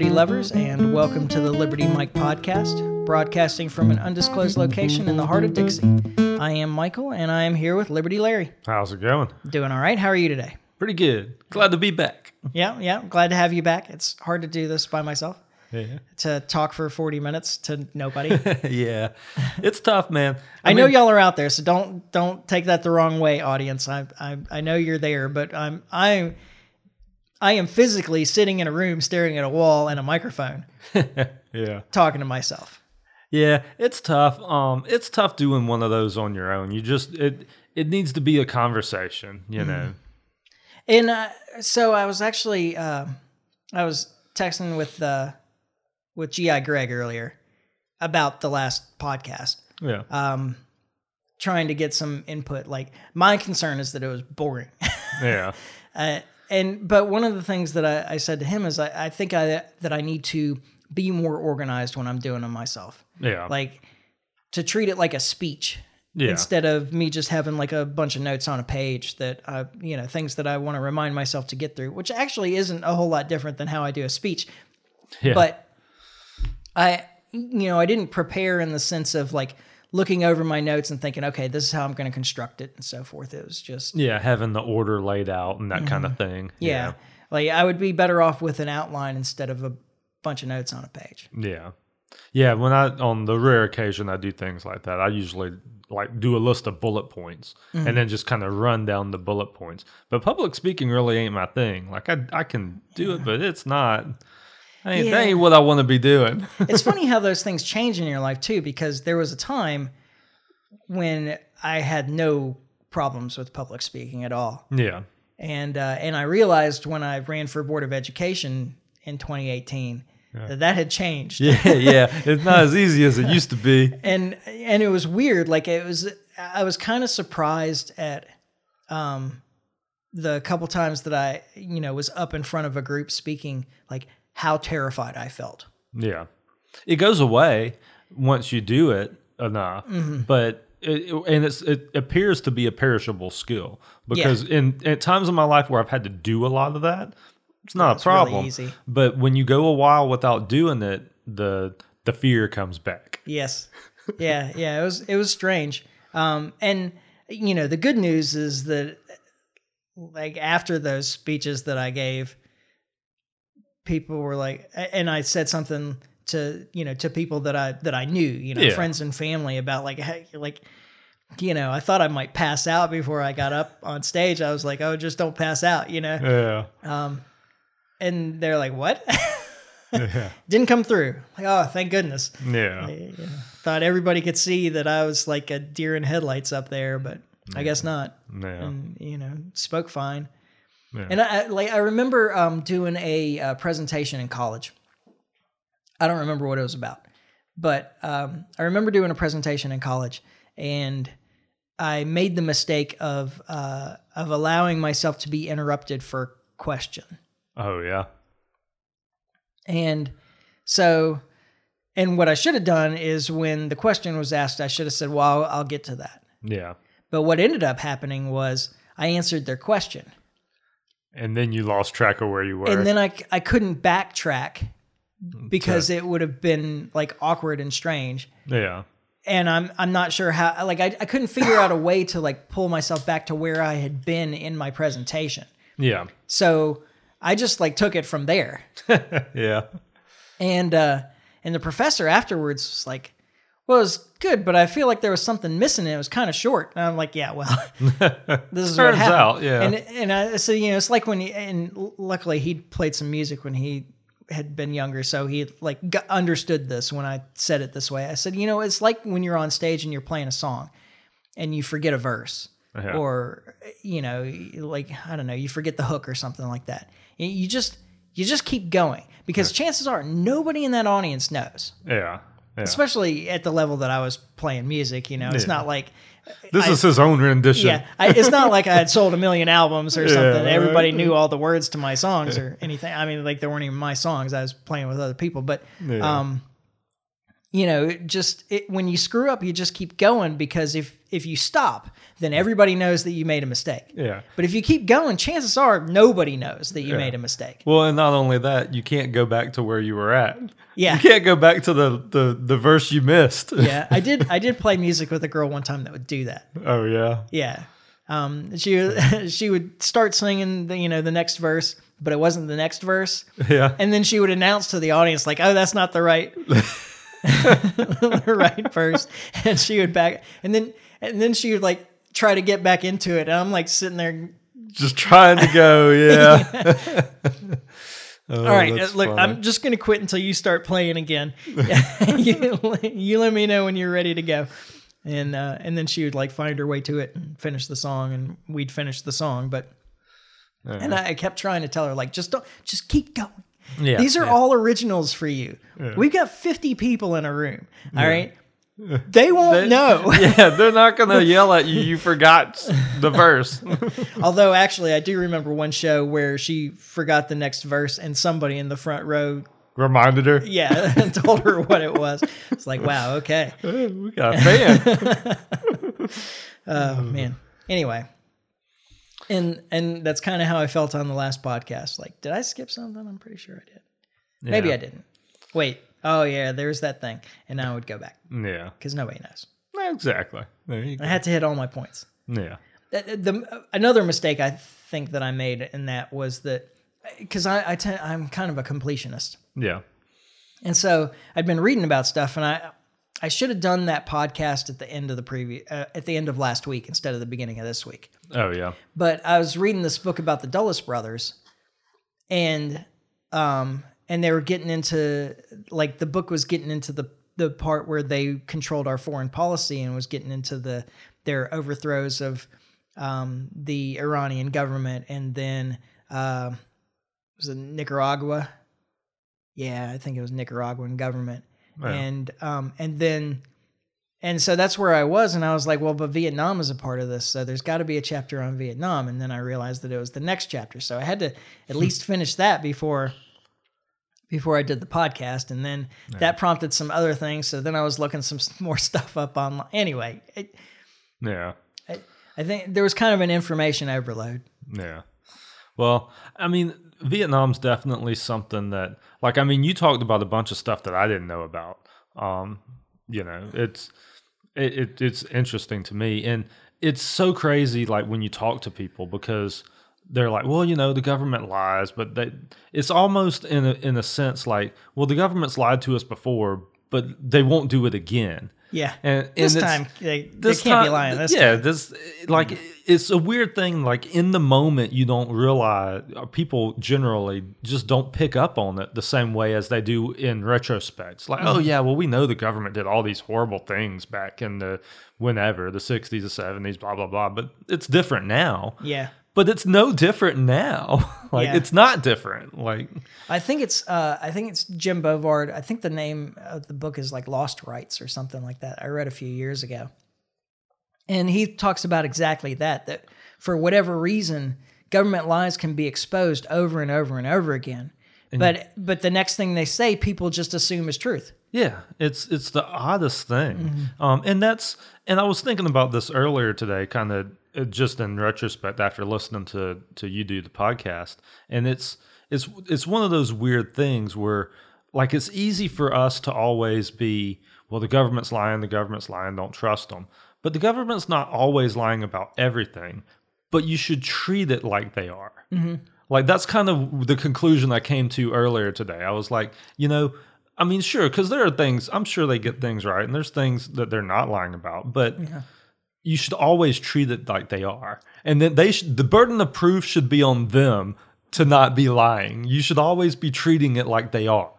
Liberty lovers, and welcome to the Liberty Mike podcast, broadcasting from an undisclosed location in the heart of Dixie. I am Michael, and I am here with Liberty Larry. How's it going? Doing all right. How are you today? Pretty good. Glad to be back. Yeah, yeah. Glad to have you back. It's hard to do this by myself. Yeah. To talk for 40 minutes to nobody. yeah. It's tough, man. I, know y'all are out there, so don't don't take that the wrong way, audience. I I, I know you're there, but I'm I I am physically sitting in a room staring at a wall and a microphone Yeah. talking to myself. Yeah, it's tough. Um it's tough doing one of those on your own. You just it it needs to be a conversation, you know. And uh, so I was actually uh, I was texting with uh, with GI Greg earlier about the last podcast, Yeah. um, trying to get some input. Like my concern is that it was boring. Yeah. Uh, and but one of the things that I, I said to him is I, I think I that I need to be more organized when I'm doing them myself. Yeah. Like to treat it like a speech yeah. instead of me just having like a bunch of notes on a page that I, you know, things that I want to remind myself to get through, which actually isn't a whole lot different than how I do a speech. yeah. But I, you know, I didn't prepare in the sense of like looking over my notes and thinking, okay, this is how I'm going to construct it and so forth. It was just, yeah, having the order laid out and that kind of thing. Mm-hmm. yeah, like I would be better off with an outline instead of a bunch of notes on a page. Yeah. Yeah, when I on the rare occasion I do things like that, I usually like do a list of bullet points Mm-hmm. and then just kind of run down the bullet points. But public speaking really ain't my thing. Like I I can do it, but it's not that ain't, that ain't what I want to be doing. it's funny how those things change in your life too, because there was a time when I had no problems with public speaking at all. yeah. and uh, and I realized when I ran for board of education in 2018 that that had changed. Yeah, yeah. It's not as easy as it used to be. And and it was weird. Like it was, I was kind of surprised at um, the couple times that I you know was up in front of a group speaking, like how terrified I felt. Yeah. It goes away once you do it enough, Mm-hmm. but it, and it's, it appears to be a perishable skill because in at times in my life where I've had to do a lot of that, it's not It's a really problem. easy. But when you go a while without doing it, the the fear comes back. Yes. Yeah, yeah, it was it was strange. Um and you know, the good news is that like after those speeches that I gave people were like and I said something to, you know, to people that I that I knew, you know, Yeah. friends and family about like hey, like you know, I thought I might pass out before I got up on stage. I was like, "Oh, just don't pass out," you know. Yeah. Um and they're like, "What?" Yeah. Didn't come through. Like, "Oh, thank goodness." Yeah. I uh, thought everybody could see that I was like a deer in headlights up there, but I guess not. Yeah. And you know, spoke fine. Yeah. And I I- like I remember um, doing a uh, presentation in college. I don't remember what it was about, but um, I remember doing a presentation in college, and I made the mistake of uh, of allowing myself to be interrupted for a question. Oh yeah. And so, and what I should have done is when the question was asked, I should have said, well, I'll, I'll get to that. Yeah. But what ended up happening was I answered their question. And then you lost track of where you were. And then I, I couldn't backtrack because it would have been like awkward and strange. yeah. And I'm I'm not sure how like I, I couldn't figure out a way to like pull myself back to where I had been in my presentation. Yeah. So I just like took it from there. Yeah. And uh and the professor afterwards was like, Well, it was good, but I feel like there was something missing and it was kind of short. And I'm like, Yeah, well, this is what Turns happened. out, yeah. And and I so you know, it's like when he and luckily he played some music when he had been younger, so he like got, understood this when I said it this way. I said, you know, it's like when you're on stage and you're playing a song and you forget a verse. Yeah. Or you know, like I don't know, you forget the hook or something like that. You- You just you just keep going because chances are nobody in that audience knows, Yeah. Yeah. especially at the level that I was playing music. You know, it's Yeah. not like This I- is his own rendition. yeah, I, it's not like I had sold a million albums or something. Yeah. Everybody knew all the words to my songs or anything. I mean, like they weren't even my songs. I was playing with other people, but um, you know, it just it, when you screw up, you just keep going because if if you stop, then everybody knows that you made a mistake. Yeah. But if you keep going, chances are nobody knows that you Yeah. made a mistake. Well, and not only that, you can't go back to where you were at. Yeah. You can't go back to the the, the verse you missed. Yeah, I did. I did play music with a girl one time that would do that. oh yeah. Yeah, um, she she would start singing the you know the next verse, but it wasn't the next verse, Yeah. and then she would announce to the audience like, "Oh, that's not the right the right verse," and she would back, and then and then she would like try to get back into it, and I'm like sitting there. Just trying to go. Yeah. Oh, All right, look, funny. I'm just gonna quit until you start playing again. you, you let me know when you're ready to go, and uh, and then she would like find her way to it and finish the song, and we'd finish the song. But and I, I kept trying to tell her like, just don't, just keep going. Yeah, These are yeah. all originals for you. Yeah. We've got 50 people in a room. All right, they won't They- know. yeah, they're not gonna yell at you. You forgot the verse. Although actually, I do remember one show where she forgot the next verse, and somebody in the front row Reminded her. Yeah, and told her what it was. It's like, wow, okay. We got a fan. Oh man. Anyway. And and that's kind of how I felt on the last podcast. Like, did I skip something? I'm pretty sure I did. Maybe I didn't. Wait. Oh yeah, there's that thing. And I would go back Yeah. because nobody knows. Exactly. There you go. I had to hit all my points. Yeah. The, the- another mistake I think that I made in that was that because I, I tend, I'm kind of a completionist. Yeah. And so I'd been reading about stuff, and I I should have done that podcast at the end of the previous uh, at the end of last week instead of the beginning of this week. Oh yeah. But I was reading this book about the Dulles brothers, and um and they were getting into like the book was getting into the the part where they controlled our foreign policy and was getting into the their overthrows of um, the Iranian government and then uh, was it Nicaragua? Yeah, I think it was Nicaraguan government, and um, and then and so that's where I was, and I was like, well, but Vietnam is a part of this, so there's got to be a chapter on Vietnam, and then I realized that it was the next chapter, so I had to at least finish that before before I did the podcast, and then that prompted some other things. So then I was looking some more stuff up online. Anyway, it, Yeah. I think there was kind of an information overload. Yeah. Well, I mean, Vietnam's definitely something that, like, I mean, you talked about a bunch of stuff that I didn't know about. Um, you know, it's it, it it's interesting to me, and it's so crazy. Like when you talk to people, because they're like, well, you know, the government lies, but they, it's almost in a in a sense like, well, the government's lied to us before, but they won't do it again. Yeah, And, and this time they, they this can't be lying. This yeah, time. this like it's a weird thing. Like in the moment, you don't realize people generally just don't pick up on it the same way as they do in retrospect. It's like, oh Mm-hmm. yeah, well we know the government did all these horrible things back in the whenever the sixties or seventies, blah blah blah. But it's different now. yeah. But it's no different now. like Yeah. it's not different. Like I think it's uh, I think it's Jim Bovard. I think the name of the book is like Lost Rights or something like that. I read a few years ago, and he talks about exactly that. That for whatever reason, government lies can be exposed over and over and over again. but but the next thing they say, people just assume is truth. Yeah, it's it's the oddest thing, Mm-hmm. um, and that's and I was thinking about this earlier today, kind of Uh, just in retrospect after listening to to you do the podcast, and it's it's it's one of those weird things where like it's easy for us to always be well the government's lying, the government's lying, don't trust them, but the government's not always lying about everything, but you should treat it like they are. Mm-hmm. Like that's kind of the conclusion I came to earlier today. I was like, you know, I mean, sure, because there are things I'm sure they get things right, and there's things that they're not lying about, but you should always treat it like they are, and then they should. The burden of proof should be on them to not be lying. You should always be treating it like they are.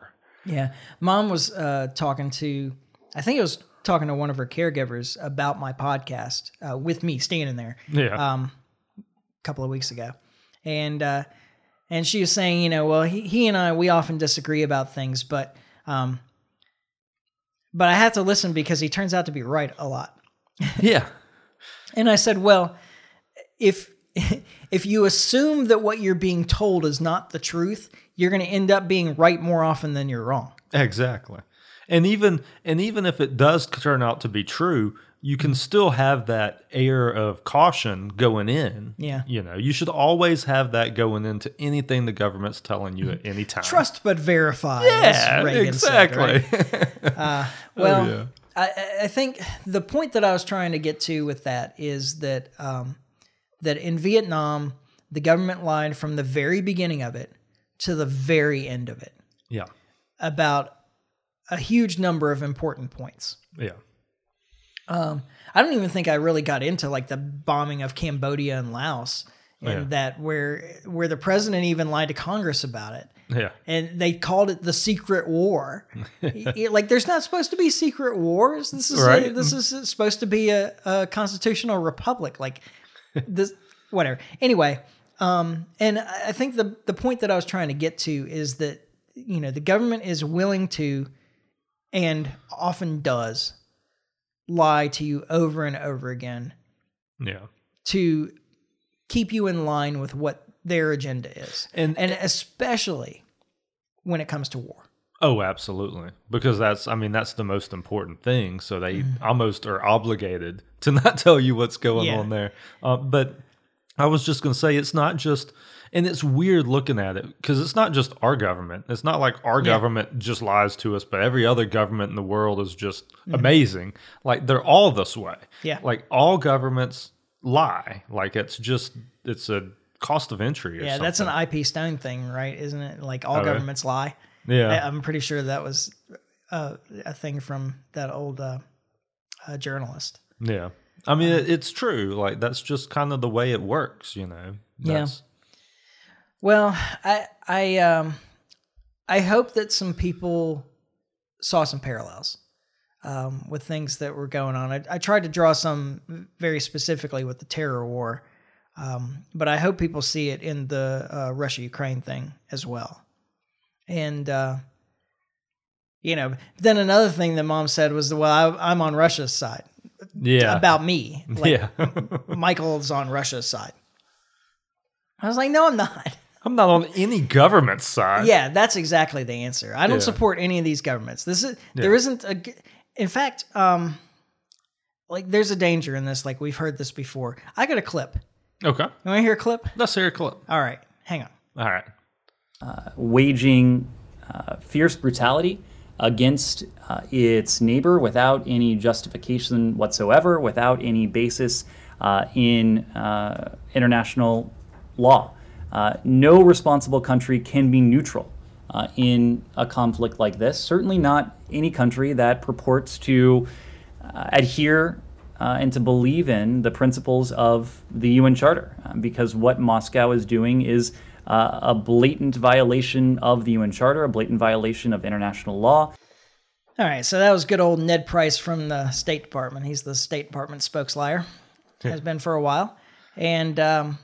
Yeah, mom was uh, talking to, I think it was talking to one of her caregivers about my podcast uh, with me standing there. Yeah, um, a couple of weeks ago, and uh, and she was saying, you know, well, he, he and I we often disagree about things, but um, but I have to listen because he turns out to be right a lot. yeah, And I said, well, if if you assume that what you're being told is not the truth, you're going to end up being right more often than you're wrong. exactly. And even and even if it does turn out to be true, you can still have that air of caution going in. Yeah. You know, you should always have that going into anything the government's telling you at any time. Trust but verify. Yeah, Reagan said, exactly. right? Uh, well, oh, yeah. I, I think the point that I was trying to get to with that is that um, that in Vietnam, the government lied from the very beginning of it to the very end of it yeah. about a huge number of important points. Yeah. Um, I don't even think I really got into like the bombing of Cambodia and Laos, and Yeah. that where where the president even lied to Congress about it. Yeah. and they called it the secret war. It- like, there's not supposed to be secret wars. This is a- this is supposed to be a, a constitutional republic. Like this, whatever. Anyway, um, and I I think the the point that I was trying to get to is that you know the government is willing to, and often does, lie to you over and over again Yeah. to keep you in line with what their agenda is, And- and especially when it comes to war. Oh, absolutely. Because that's, I mean, that's the most important thing. So they Mm-hmm. almost are obligated to not tell you what's going Yeah. on there. Uh, but I was just going to say, it's not just, and it's weird looking at it because it's not just our government. It's not like our government just lies to us, but every other government in the world is just amazing. Like they're all this way. Yeah. Like all governments lie. Like it's just, it's a cost of entry. Or Yeah, that's an. I.F. Stone thing, right? Isn't it? Like all Oh, really? governments lie. yeah. I, I'm pretty sure that was uh, a thing from that old uh, uh, journalist. Yeah. I mean, it, it's true. Like, that's just kind of the way it works, you know? Yeah. Well, I I um I hope that some people saw some parallels um, with things that were going on. I, I tried to draw some very specifically with the terror war, um, but I hope people see it in the uh, Russia Ukraine thing as well. And uh, you know, then another thing that mom said was, "Well, I, I'm on Russia's side." Yeah. About me, like yeah. Michael's on Russia's side. I was like, "No, I'm not." I'm not on any government side. Yeah, that's exactly the answer. I don't Yeah. support any of these governments. This is there Yeah. isn't a. g- In fact, um, like there's a danger in this. Like we've heard this before. I got a clip. Okay. You want to hear a clip? Let's hear a clip. All right, hang on. All right. Uh, waging uh, fierce brutality against uh, its neighbor without any justification whatsoever, without any basis uh, in uh, international law. Uh, no responsible country can be neutral uh, in a conflict like this. Certainly not any country that purports to uh, adhere uh, and to believe in the principles of the UN Charter, uh, because what Moscow is doing is uh, a blatant violation of the UN Charter, a blatant violation of international law. All right, so that was good old Ned Price from the State Department. He's the State Department spokesliar, has been for a while, and um,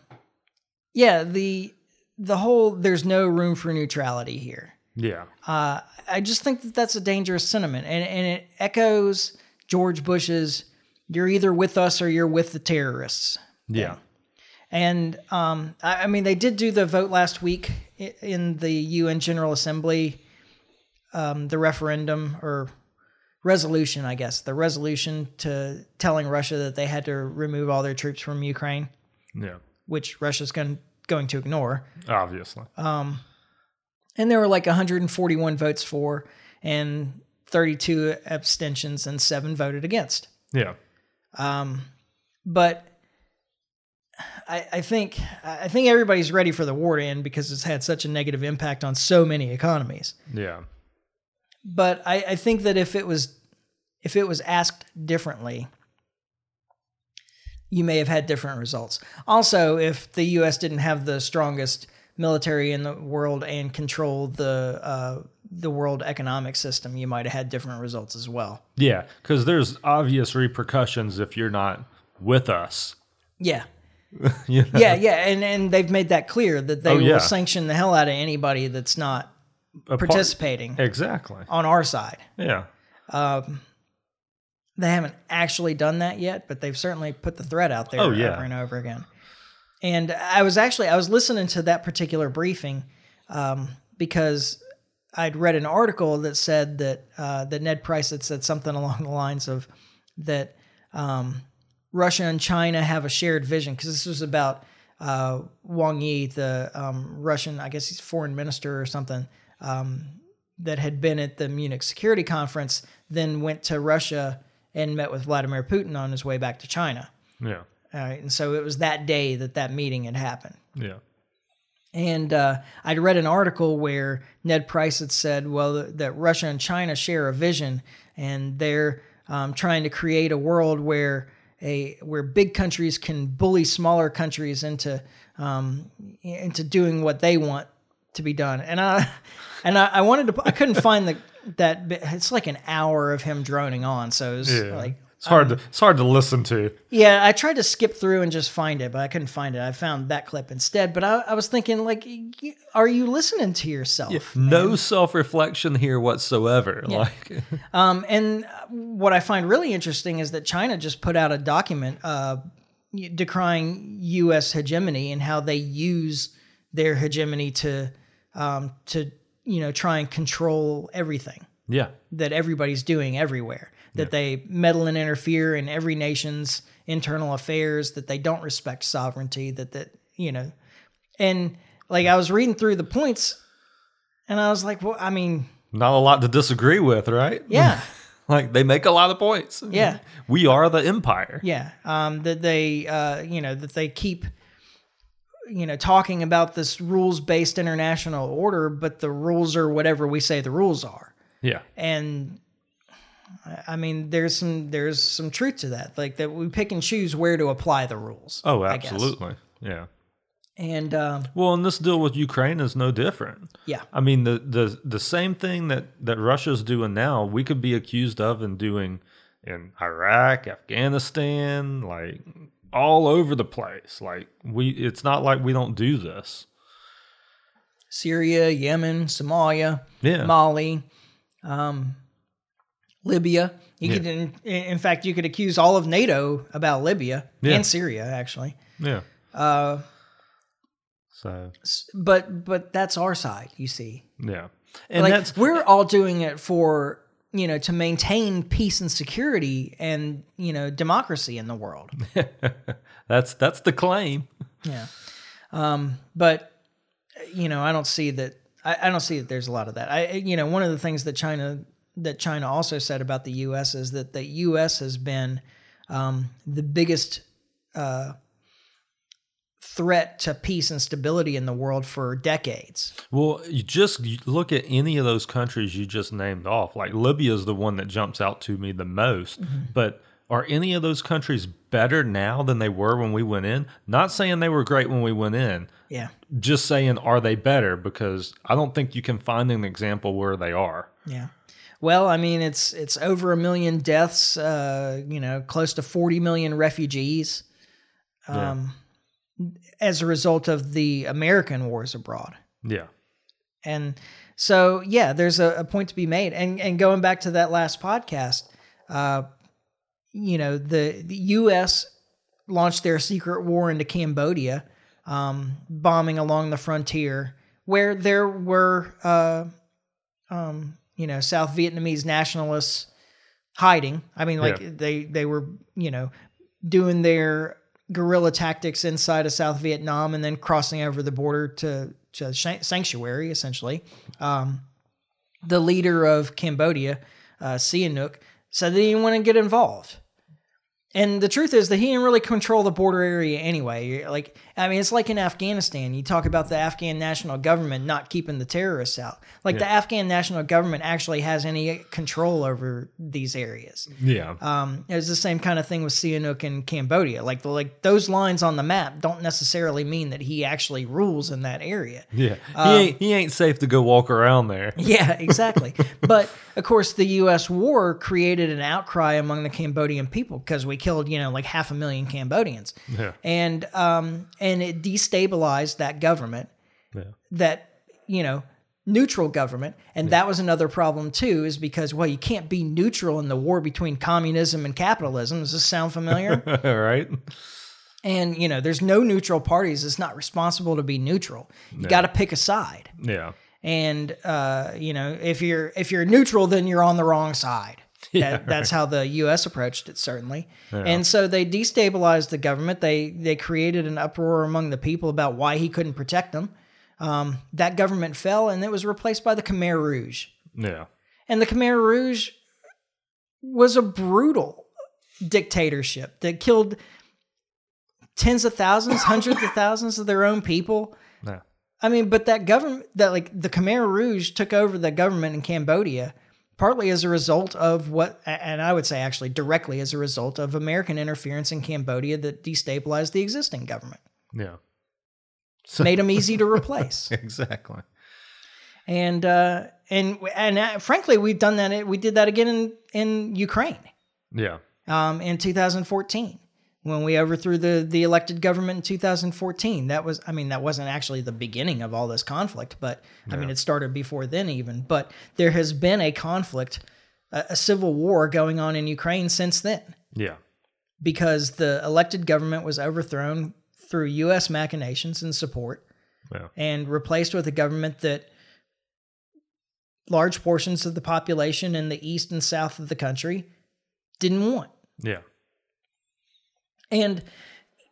yeah, the the whole there's no room for neutrality here. Yeah. Uh, I just think that that's a dangerous sentiment, and and it echoes George Bush's "You're either with us or you're with the terrorists." Yeah. And um, I, I mean, they did do the vote last week in the UN General Assembly, um, the referendum or resolution, I guess, the resolution to telling Russia that they had to remove all their troops from Ukraine, Yeah. which Russia's going going to ignore. Obviously. And there were like 141 votes for, and 32 abstentions, and seven voted against. yeah. Um, but I, I think I think everybody's ready for the war to end because it's had such a negative impact on so many economies. Yeah. But I, I think that if it was if it was asked differently, you may have had different results. Also, if the U.S. didn't have the strongest military in the world and control the uh, the world economic system, you might have had different results as well. Yeah. Because there's obvious repercussions if you're not with us. Yeah. You know? Yeah, yeah, and and they've made that clear that they Oh, yeah. will sanction the hell out of anybody that's not A part- participating Exactly. on our side. Yeah. Um, They haven't actually done that yet, but they've certainly put the threat out there Oh, yeah. over and over again. And I was actually I was listening to that particular briefing um, because I'd read an article that said that uh, that Ned Price had said something along the lines of that um, Russia and China have a shared vision because this was about uh, Wang Yi, the um, Russian, I guess he's foreign minister or something, um, that had been at the Munich Security Conference, then went to Russia and met with Vladimir Putin on his way back to China. Yeah. All right, and so it was that day that that meeting had happened. Yeah. And uh, I'd read an article where Ned Price had said, well, that Russia and China share a vision, and they're um, trying to create a world where a where big countries can bully smaller countries into um, into doing what they want to be done. And I and I, I wanted to, I couldn't find the that. It's like an hour of him droning on, so it was Yeah. like it's hard to it's hard to listen to. yeah, I tried to skip through and just find it, but I couldn't find it. I found that clip instead. But I, I was thinking, like, are you listening to yourself? No self reflection here whatsoever. Like Um, and what I find really interesting is that China just put out a document uh, decrying U.S. hegemony and how they use their hegemony to um, to you know try and control everything Yeah. that everybody's doing everywhere. That they meddle and interfere in every nation's internal affairs. That they don't respect sovereignty. That that you know, and like I was reading through the points, and I was like, well, I mean, Not a lot to disagree with, right? yeah. Like they make a lot of points. Yeah. We are the empire. Yeah, um, that they, uh, you know, that they keep, you know, talking about this rules-based international order, but the rules are whatever we say the rules are, Yeah. and I- mean, there's some there's some truth to that, like that we pick and choose where to apply the rules. Oh, absolutely. Yeah. And um, Well, and this deal with Ukraine is no different. yeah, I mean, the the the same thing that that Russia's doing now, we could be accused of and doing in Iraq, Afghanistan, like all over the place. Like we, it's not like we don't do this. Syria, Yemen, Somalia, Yeah. Mali, um, Libya. You Yeah. could, in, in fact, you could accuse all of NATO about Libya Yeah. and Syria, actually. Yeah. Uh, So but but that's our side, you see. yeah, and like that's we're all doing it for you know to maintain peace and security and you know democracy in the world. that's that's the claim. yeah. Um, but you know, I don't see that. I, I don't see that there's a lot of that. I you know one of the things that China that China also said about the U.S. is that the U.S. has been um, the biggest uh, threat to peace and stability in the world for decades. Well, you just you look at any of those countries you just named off. Like Libya is the one that jumps out to me the most. But are any of those countries better now than they were when we went in? Not saying they were great when we went in. Yeah. Just saying, are they better? Because I don't think you can find an example where they are. Yeah. Well, I mean, it's it's over a million deaths. Uh, you know, close to forty million refugees, um, as a result of the American wars abroad. Yeah. And so, yeah, there's a, a point to be made. And and going back to that last podcast, uh, you know, the, the U.S. launched their secret war into Cambodia, um, bombing along the frontier, where there were, uh, um, you know, South Vietnamese nationalists hiding. I mean, like Yeah. they they were, you know, doing their guerrilla tactics inside of South Vietnam and then crossing over the border to, to sanctuary, essentially. Um, the leader of Cambodia, uh, Sihanouk, said that he didn't want to get involved. And the truth is that he didn't really control the border area anyway. Like, I mean, it's like in Afghanistan. You talk about the Afghan national government not keeping the terrorists out. Like, the Afghan national government actually has any control over these areas. Yeah. Um, it was the same kind of thing with Sihanouk in Cambodia. Like, the, like those lines on the map don't necessarily mean that he actually rules in that area. yeah. Um, he ain't he ain't safe to go walk around there. Yeah, exactly. but of course, the U.S. war created an outcry among the Cambodian people because we killed, you know, like half a million Cambodians, Yeah. and um, and it destabilized that government, Yeah. that you know, neutral government, and that was another problem too, is because well, you can't be neutral in the war between communism and capitalism. Does this sound familiar? All right. and you know, there's no neutral parties. It's not responsible to be neutral. You got to pick a side. Yeah. and uh, you know if you're if you're neutral, then you're on the wrong side. That, that's how the U.S. approached it, certainly. And so they destabilized the government. They they created an uproar among the people about why he couldn't protect them. Um, that government fell, and it was replaced by the Khmer Rouge. Yeah. And the Khmer Rouge was a brutal dictatorship that killed tens of thousands, hundreds of thousands of their own people. Yeah. I mean, but that government, that like the Khmer Rouge took over the government in Cambodia partly as a result of what, and I would say actually directly as a result of American interference in Cambodia that destabilized the existing government, Yeah. So. made them easy to replace. Exactly. and uh, and and uh, frankly, we've done that. We did that again in in Ukraine Yeah. um, in 2014 when we overthrew the the elected government in 2014. That was, I mean, that wasn't actually the beginning of all this conflict, but I mean, it started before then even. But there has been a conflict, a, a civil war going on in Ukraine since then Yeah. because the elected government was overthrown through U.S. machinations and support Yeah. and replaced with a government that large portions of the population in the east and south of the country didn't want. Yeah. And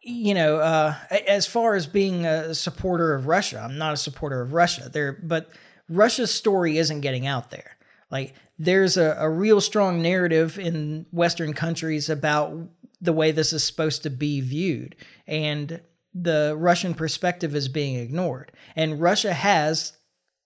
you know, uh, as far as being a supporter of Russia, I'm not a supporter of Russia. There, but Russia's story isn't getting out there. Like there's a, a real strong narrative in Western countries about the way this is supposed to be viewed, and the Russian perspective is being ignored. And Russia has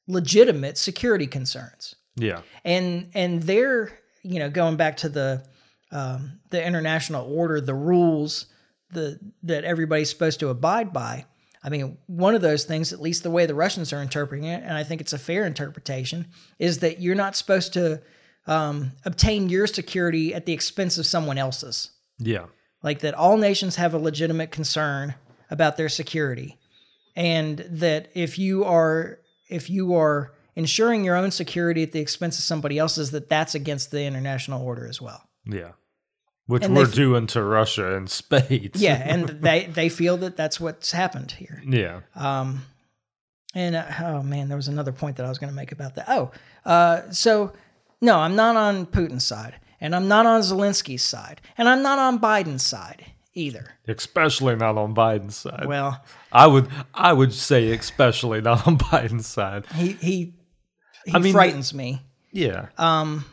legitimate security concerns Yeah. and and they're you know going back to the um, the international order, the rules the that everybody's supposed to abide by. I mean, one of those things, at least the way the Russians are interpreting it, and I think it's a fair interpretation, is that you're not supposed to um, obtain your security at the expense of someone else's. Yeah. Like that, all nations have a legitimate concern about their security, and that if you are if you are ensuring your own security at the expense of somebody else's, that that's against the international order as well. Yeah. Which And we're f- doing to Russia in spades. Yeah, and they they feel that that's what's happened here. Yeah. Um, and uh, oh man, there was another point that I was going to make about that. Oh, uh, so no, I'm not on Putin's side, and I'm not on Zelensky's side, and I'm not on Biden's side either. Especially not on Biden's side. Well, I would I would say especially not on Biden's side. he he he I mean- frightens me. Yeah. Um,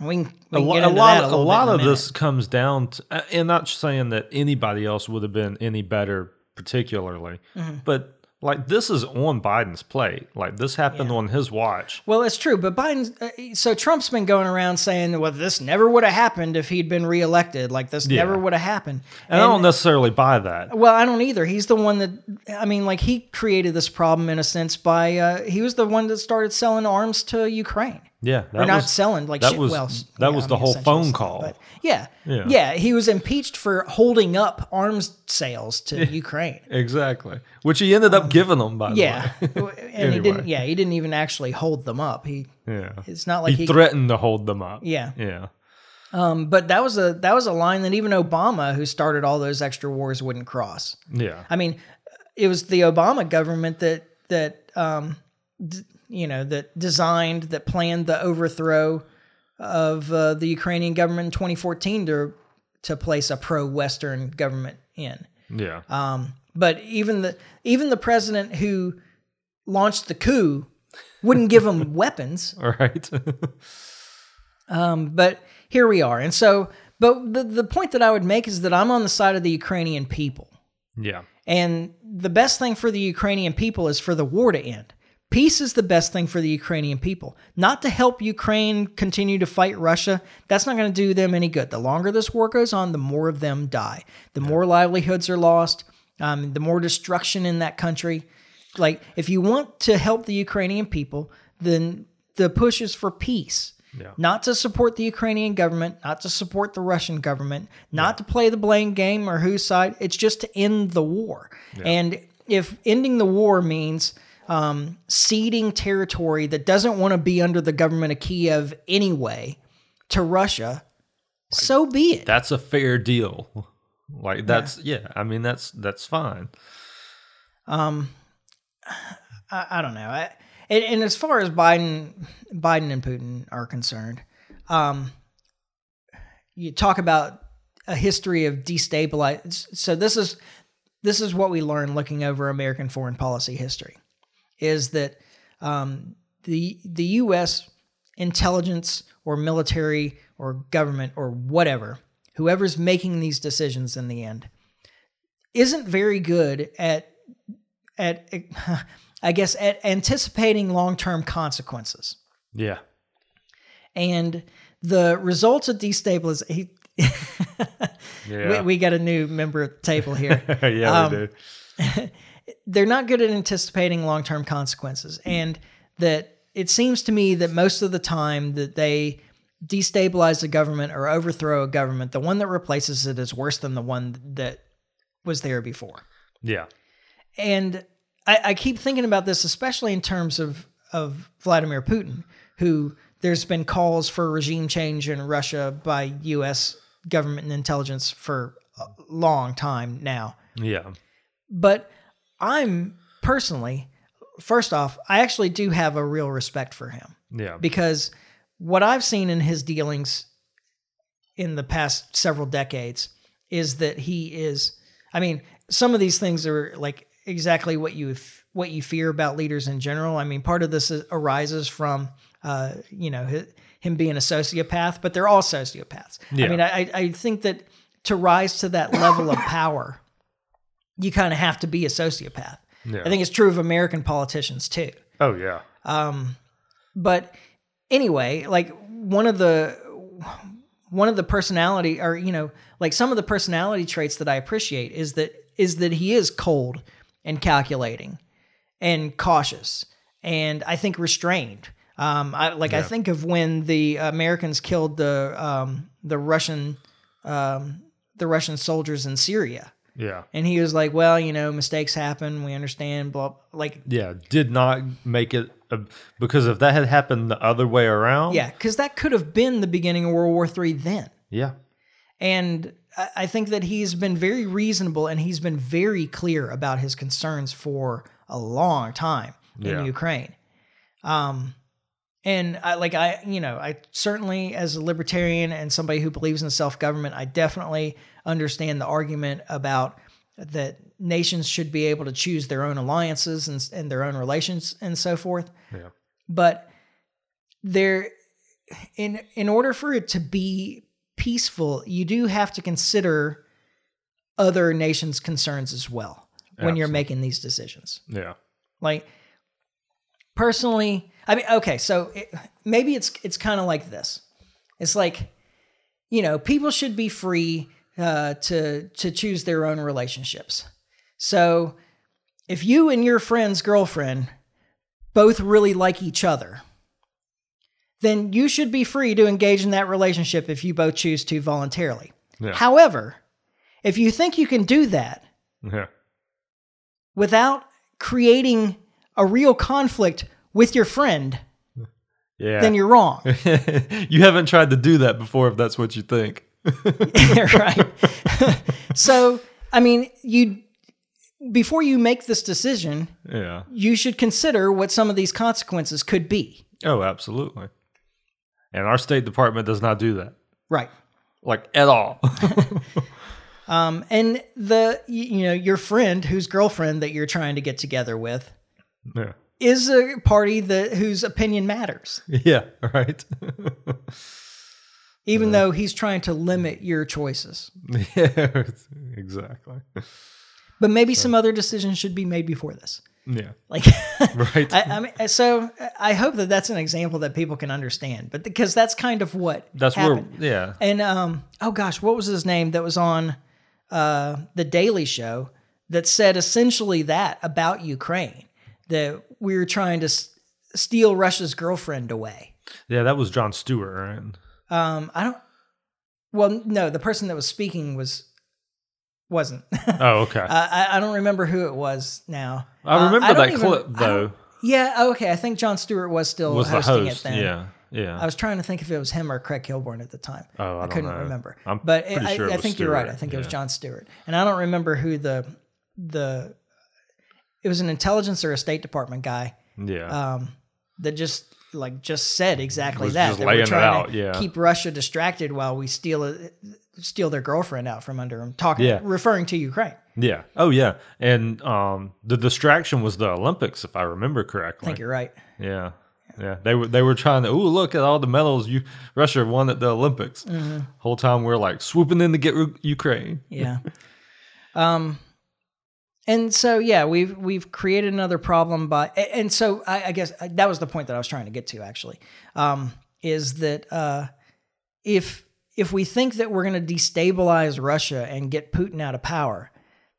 we can, we a, can get a lot, a, a lot of minute. this comes down to, uh, and not saying that anybody else would have been any better, particularly, Mm-hmm. but like this is on Biden's plate. Like this happened on his watch. Well, it's true, but Biden's uh, so Trump's been going around saying, "Well, this never would have happened if he'd been reelected. Like this Yeah. never would have happened." And, I don't necessarily buy that. Well, I don't either. He's the one that I mean, like he created this problem in a sense by uh, he was the one that started selling arms to Ukraine. Yeah, that or not was, selling like that shit. was well, that yeah, was I the mean, whole phone call. but yeah, Yeah. yeah, He was impeached for holding up arms sales to Ukraine. Exactly, which he ended up giving them by Um, Yeah, the way. Yeah. And he didn't. Yeah, he didn't even actually hold them up. He yeah. it's not like he, he, threatened to hold them up. Yeah. yeah, Um, but that was a that was a line that even Obama, who started all those extra wars, wouldn't cross. yeah, I mean, it was the Obama government that that um, d- you know that designed that planned the overthrow of uh, the Ukrainian government in 2014 to to place a pro-Western government in. yeah. Um, but even the even the president who launched the coup wouldn't give them weapons. All right. Um, but here we are, and so. But the, the point that I would make is that I'm on the side of the Ukrainian people. yeah, And the best thing for the Ukrainian people is for the war to end. Peace is the best thing for the Ukrainian people. Not to help Ukraine continue to fight Russia. That's not going to do them any good. The longer this war goes on, the more of them die. The more livelihoods are lost, um, the more destruction in that country. Like, if you want to help the Ukrainian people, then the push is for peace. Yeah. Not to support the Ukrainian government, not to support the Russian government, not to play the blame game or whose side. It's just to end the war. And if ending the war means um, ceding territory that doesn't want to be under the government of Kiev anyway to Russia, so be it. that's a fair deal. Like that's yeah. I mean that's that's fine. I, I don't know. I, and, and as far as Biden, Biden and Putin are concerned, um, you talk about a history of destabilize. So this is this is what we learn looking over American foreign policy history, is that um, the the U.S. intelligence or military or government or whatever, whoever's making these decisions in the end, isn't very good at at I guess at anticipating long term consequences. Yeah. And the results of destabilization. Yeah. we, we got a new member at the table here. yeah, Um, we do. They're not good at anticipating long-term consequences mm-hmm. and that it seems to me that most of the time that they destabilize a government or overthrow a government the one that replaces it is worse than the one that was there before Yeah. and I, I keep thinking about this especially in terms of of vladimir putin who there's been calls for regime change in russia by us government and intelligence for a long time now Yeah. but I'm personally, first off, I actually do have a real respect for him Yeah. because what I've seen in his dealings in the past several decades is that he is. I mean, some of these things are like exactly what you what you fear about leaders in general. I mean, part of this is, arises from uh, you know hi- him being a sociopath, but they're all sociopaths. Yeah. I mean, I, I think that to rise to that level of power, you kind of have to be a sociopath. Yeah. I think it's true of American politicians too. oh yeah. Um, But anyway, like one of the one of the personality or you know, like some of the personality traits that I appreciate is that is that he is cold and calculating and cautious and I think restrained. Um, I like I think of when the Americans killed the um, the Russian um, the Russian soldiers in Syria. Yeah. And he was like, "Well, you know, mistakes happen. We understand." Blah. Like, Yeah. Did not make it a, because if that had happened the other way around. yeah, because that could have been the beginning of World War III then. Yeah. And I I think that he's been very reasonable and he's been very clear about his concerns for a long time Yeah. in Ukraine. Um, and I like I, you know, I certainly as a libertarian and somebody who believes in self government, I definitely understand the argument about that nations should be able to choose their own alliances and, and their own relations and so forth. Yeah. But there, in in order for it to be peaceful, you do have to consider other nations' concerns as well when you're making these decisions. Yeah. Like personally, I mean, okay, so it, maybe it's it's kind of like this. It's like, you know, people should be free uh, to to choose their own relationships. So, if you and your friend's girlfriend both really like each other, then you should be free to engage in that relationship if you both choose to voluntarily. Yeah. However, if you think you can do that Yeah. without creating a real conflict with your friend, Yeah. then you're wrong. you haven't tried to do that before if that's what you think. right. so, I mean, you before you make this decision, Yeah. you should consider what some of these consequences could be. Oh, absolutely. And our State Department does not do that. Right. Like at all. Um, and the you know your friend whose girlfriend that you're trying to get together with yeah. Is a party that whose opinion matters, Yeah, right. even though he's trying to limit your choices. yeah, exactly. But maybe some other decisions should be made before this. Yeah. Like, Right. I, I mean, so I hope that that's an example that people can understand, but because that's kind of what That's happened. where yeah. And um, oh gosh, what was his name that was on uh, the Daily Show that said essentially that about Ukraine that we were trying to s- steal Russia's girlfriend away. Yeah, that was Jon Stewart, right? Um, I don't. Well, no, the person that was speaking was wasn't. Oh, okay. I, I don't remember who it was now. I Uh, remember don't that even- clip though. Yeah, okay. I think Jon Stewart was still Was hosting host? it then. Yeah. Yeah. I was trying to think if it was him or Craig Kilborn at the time. Oh, I don't couldn't know. remember. I'm but pretty I, sure it I was think you're right. I Stewart, think it was. Jon Stewart, and I don't remember who the the it was an intelligence or a State Department guy yeah. um, that just like just said exactly Was that. just that laying we're trying out, to yeah. keep Russia distracted while we steal it, steal their girlfriend out from under them. Talking, Yeah. referring to Ukraine. Yeah. Oh yeah. And um, the distraction was the Olympics, if I remember correctly. I think you're right. Yeah. Yeah. They were they were trying to. Ooh, look at all the medals you Russia won at the Olympics. Mm-hmm. Whole time we're like swooping in to get Ukraine. Yeah. um, and so yeah, we've we've created another problem by, and so I, I guess uh, that was the point that I was trying to get to actually, um, is that uh, if if we think that we're going to destabilize Russia and get Putin out of power,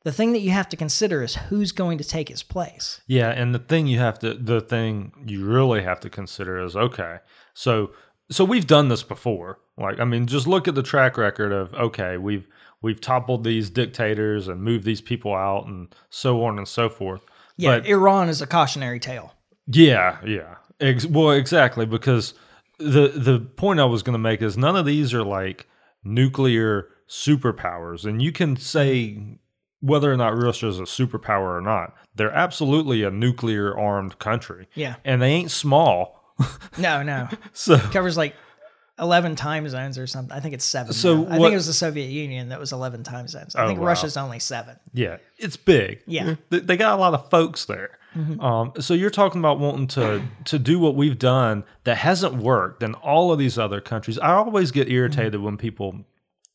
the thing that you have to consider is who's going to take his place. Yeah, and the thing you have to the thing you really have to consider is okay. So so we've done this before. Like I mean, just look at the track record of okay, we've we've toppled these dictators and moved these people out and so on and so forth. Yeah, But Iran is a cautionary tale. Yeah, yeah. Ex- well, exactly because the the point I was going to make is none of these are like nuclear superpowers, and you can say whether or not Russia is a superpower or not. They're absolutely a nuclear armed country, Yeah. and they ain't small. No, no, So covers like. 11 time zones or something. I think it's seven. So now. I what- think it was the Soviet Union that was 11 time zones. I Oh, think wow. Russia's only seven. yeah, it's big. Yeah. Mm-hmm. They, they got a lot of folks there. Mm-hmm. Um, so you're talking about wanting to to do what we've done that hasn't worked in all of these other countries. I always get irritated mm-hmm. when people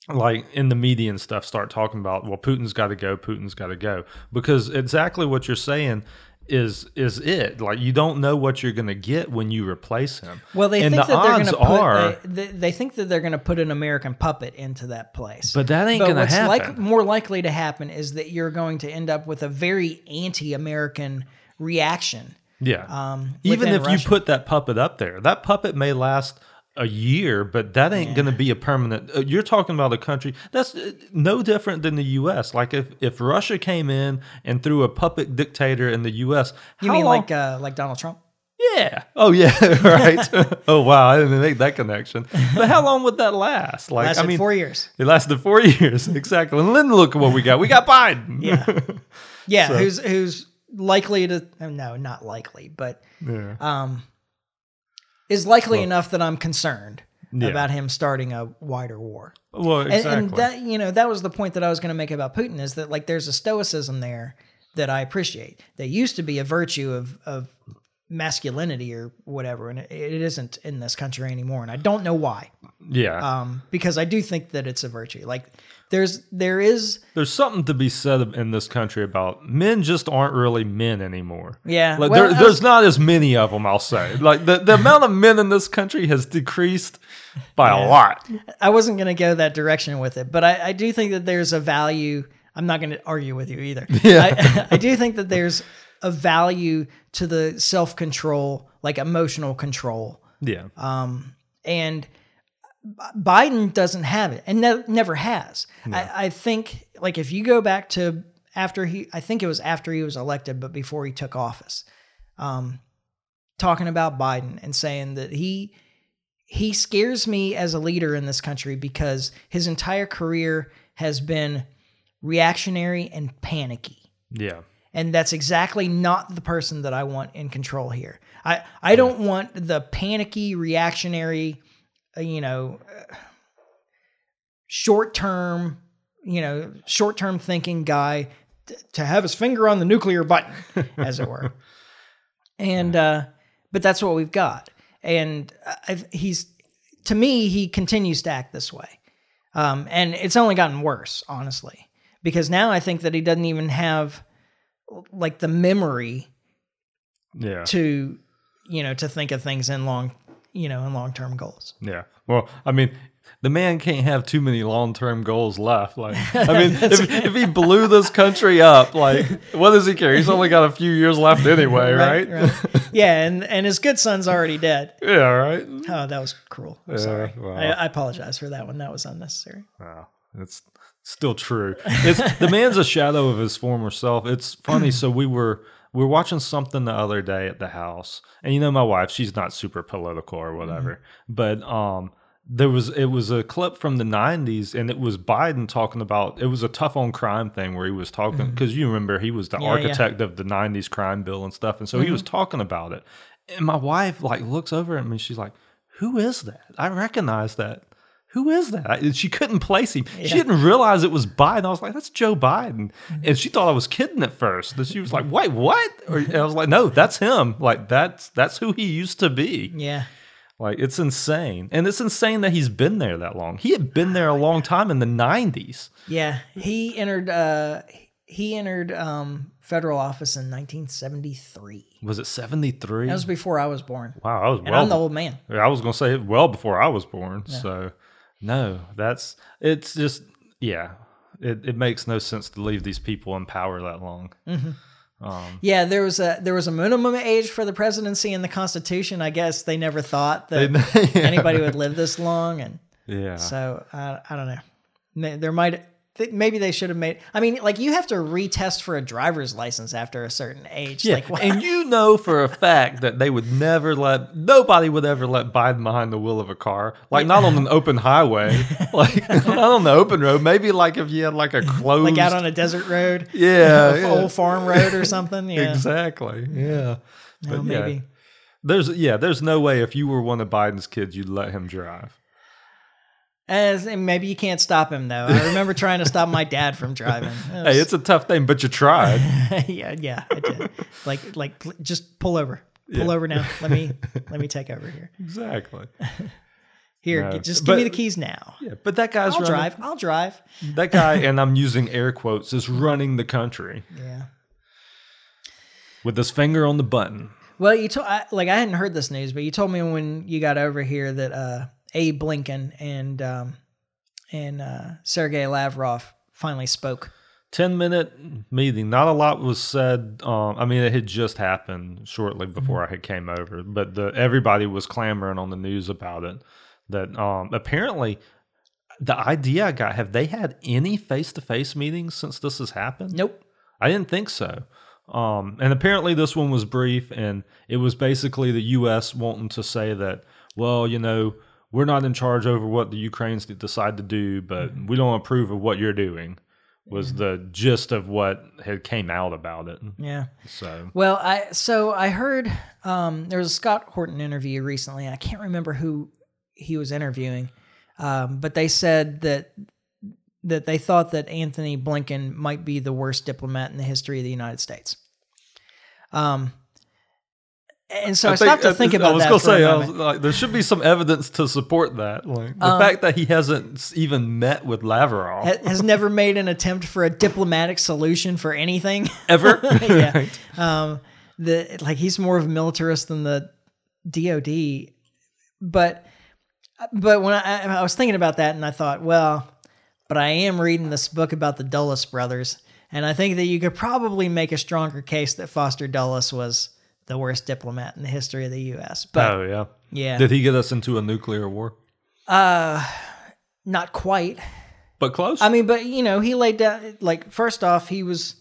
like in the media and stuff start talking about well Putin's got to go, Putin's got to go because exactly what you're saying is is it like you don't know what you're going to get when you replace him. Well, they and think the that they're gonna put. are, they, they, they think that they're going to put an American puppet into that place. but that ain't going to happen. like more likely to happen is that you're going to end up with a very anti-American reaction. Yeah. um, Even if you put that puppet up there, that puppet may last a year, but that ain't going to be a permanent. uh, You're talking about a country that's uh, no different than the U.S. Like if if Russia came in and threw a puppet dictator in the U.S., You mean long- like uh, like Donald Trump? yeah? Oh yeah, right. oh wow, I didn't make that connection. But how long would that last? Like Lasted I mean, four years. it lasted four years exactly. And then look at what we got. We got Biden. Yeah. Yeah, So- who's who's likely to? oh, No, not likely, but yeah. um, is likely enough that I'm concerned Yeah. about him starting a wider war. Well, And, exactly. and that you know that was the point that I was going to make about Putin is that like there's a stoicism there that I appreciate. That used to be a virtue of of masculinity or whatever, and it, it isn't in this country anymore. And I don't know why, yeah. um, because I do think that it's a virtue. Like there's there is There's something to be said in this country about men just aren't really men anymore. yeah. Like well, there, was- there's not as many of them, I'll say. Like the, the amount of men in this country has decreased by a lot. I wasn't going to go that direction with it, but I, I do think that there's a value. I'm not going to argue with you either. I, I do think that there's a value to the self control, like emotional control. Yeah. Um, and Biden doesn't have it and ne- never has. I, I think, like, if you go back to after he, I think it was after he was elected, but before he took office, um, talking about Biden and saying that he he scares me as a leader in this country because his entire career has been reactionary and panicky yeah. and that's exactly not the person that I want in control here. I I don't want the panicky reactionary, you know, short term, you know, short term thinking guy t- to have his finger on the nuclear button, as it were. And uh, but that's what we've got, and I, he's to me he continues to act this way, um, and it's only gotten worse, honestly, because now I think that he doesn't even have like the memory Yeah. to you know to think of things in long you know in long term goals. Yeah. Well, I mean, the man can't have too many long term goals left. Like, I mean, if, if he blew this country up, like, what does he care? He's only got a few years left anyway, right? yeah, and and his good son's already dead. yeah, right. Oh, that was cruel. I'm sorry. wow. I, I apologize for that one. That was unnecessary. Wow, it's still true. It's the man's a shadow of his former self. It's funny. so we were we were watching something the other day at the house, and you know my wife, she's not super political or whatever, but um, there was it was a clip from the 90s and it was biden talking about it was a tough on crime thing where he was talking because you remember he was the Mm-hmm. Yeah, yeah. architect of the 90s crime bill and stuff and so he was Mm-hmm. talking about it and my wife like looks over at me and she's like who is that i recognize that who is that? I- she couldn't place him. She didn't realize it was Biden. I was like, "That's Joe Biden," and she thought I was kidding at first. And she was like, "Wait, what?" Or, I was like, "No, that's him. Like that's that's who he used to be." Yeah. Like it's insane. And it's insane that he's been there that long. He had been there a long time in the 90s. Yeah. He entered uh he entered um federal office in 1973. Was it 73? That was before I was born. wow, I was And well I'm the old man. I was going to say well before I was born. So no, that's it's just yeah. It it makes no sense to leave these people in power that long. Mm-hmm. Um, yeah, there was a there was a minimum age for the presidency in the Constitution. I guess they never thought that Yeah. anybody would live this long, and Yeah. so I I don't know. There might th- maybe they should have made. I mean, like you have to retest for a driver's license after a certain age. Yeah, Like and you know for a fact that they would never let nobody would ever let Biden behind the wheel of a car, like not on an open highway, like not on the open road. Maybe like if you had like a closed, like out on a desert road, yeah, a yeah. old farm road or something. Yeah, exactly, yeah. Well, But yeah, maybe. there's yeah, there's no way if you were one of Biden's kids, you'd let him drive. As and maybe you can't stop him though. I remember trying to stop my dad from driving. It Hey, it's a tough thing, but you tried. yeah, yeah, I did. Like, like, just pull over, pull over now. Let me, let me take over here. exactly. Here, No, just but- give me the keys now. Yeah, but that guy's I'll running, drive. I'll drive. That guy, and I'm using air quotes, is running the country Yeah. with his finger on the button. Well, you told like I hadn't heard this news, but you told me when you got over here that uh, Abe Lincoln and um, and uh, Sergei Lavrov finally spoke. 10 minute meeting. Not a lot was said um, i mean it had just happened shortly before i had came over but the, everybody was clamoring on the news about it that um, apparently the idea i got have they had any face-to-face meetings since this has happened? Nope. i didn't think so. Um, and apparently this one was brief and it was basically the us wanting to say that well you know we're not in charge over what the ukrainians decide to do but we don't approve of what you're doing was the gist of what had came out about it. Yeah. So Well, I so I heard um, there was a Scott Horton interview recently, and I can't remember who he was interviewing, um, but they said that that they thought that Antony Blinken might be the worst diplomat in the history of the United States. Um, and so I, stopped to think about that. I was gonna say, I was like, there should be some evidence to support that. Like the Um, fact that he hasn't even met with Lavrov Has never made an attempt for a diplomatic solution for anything. ever. yeah. Um, the like he's more of a militarist than the DoD, but but when I, I was thinking about that, and I thought, well, but I am reading this book about the Dulles brothers, and I think that you could probably make a stronger case that Foster Dulles was the worst diplomat in the history of the U.S. But oh yeah. yeah, Did he get us into a nuclear war? uh, not quite. But close. I mean, but you know, he laid down like first off, he was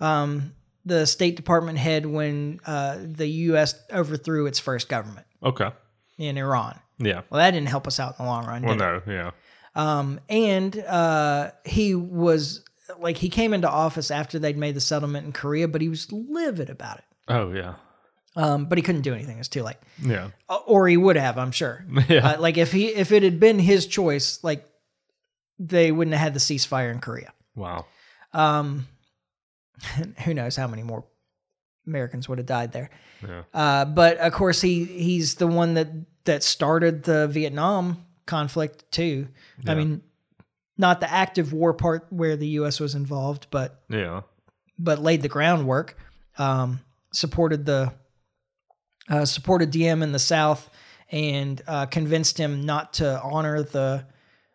um, the State Department head when uh, the U.S. overthrew its first government okay. in Iran. Yeah. Well, that didn't help us out in the long run. Well, did it? no. Yeah. Um, and uh, he was like he came into office after they'd made the settlement in Korea, but he was livid about it. Oh yeah. Um, but he couldn't do anything. It was too late. Yeah. Uh, or he would have, I'm sure. Yeah. Uh, like if he if it had been his choice, like they wouldn't have had the ceasefire in Korea. Wow. Um, who knows how many more Americans would have died there. Yeah. Uh, but of course, he he's the one that that started the Vietnam conflict too. Yeah. I mean, not the active war part where the U.S. was involved, but Yeah. but laid the groundwork. Um, supported the uh, supported Diem in the South and uh, convinced him not to honor the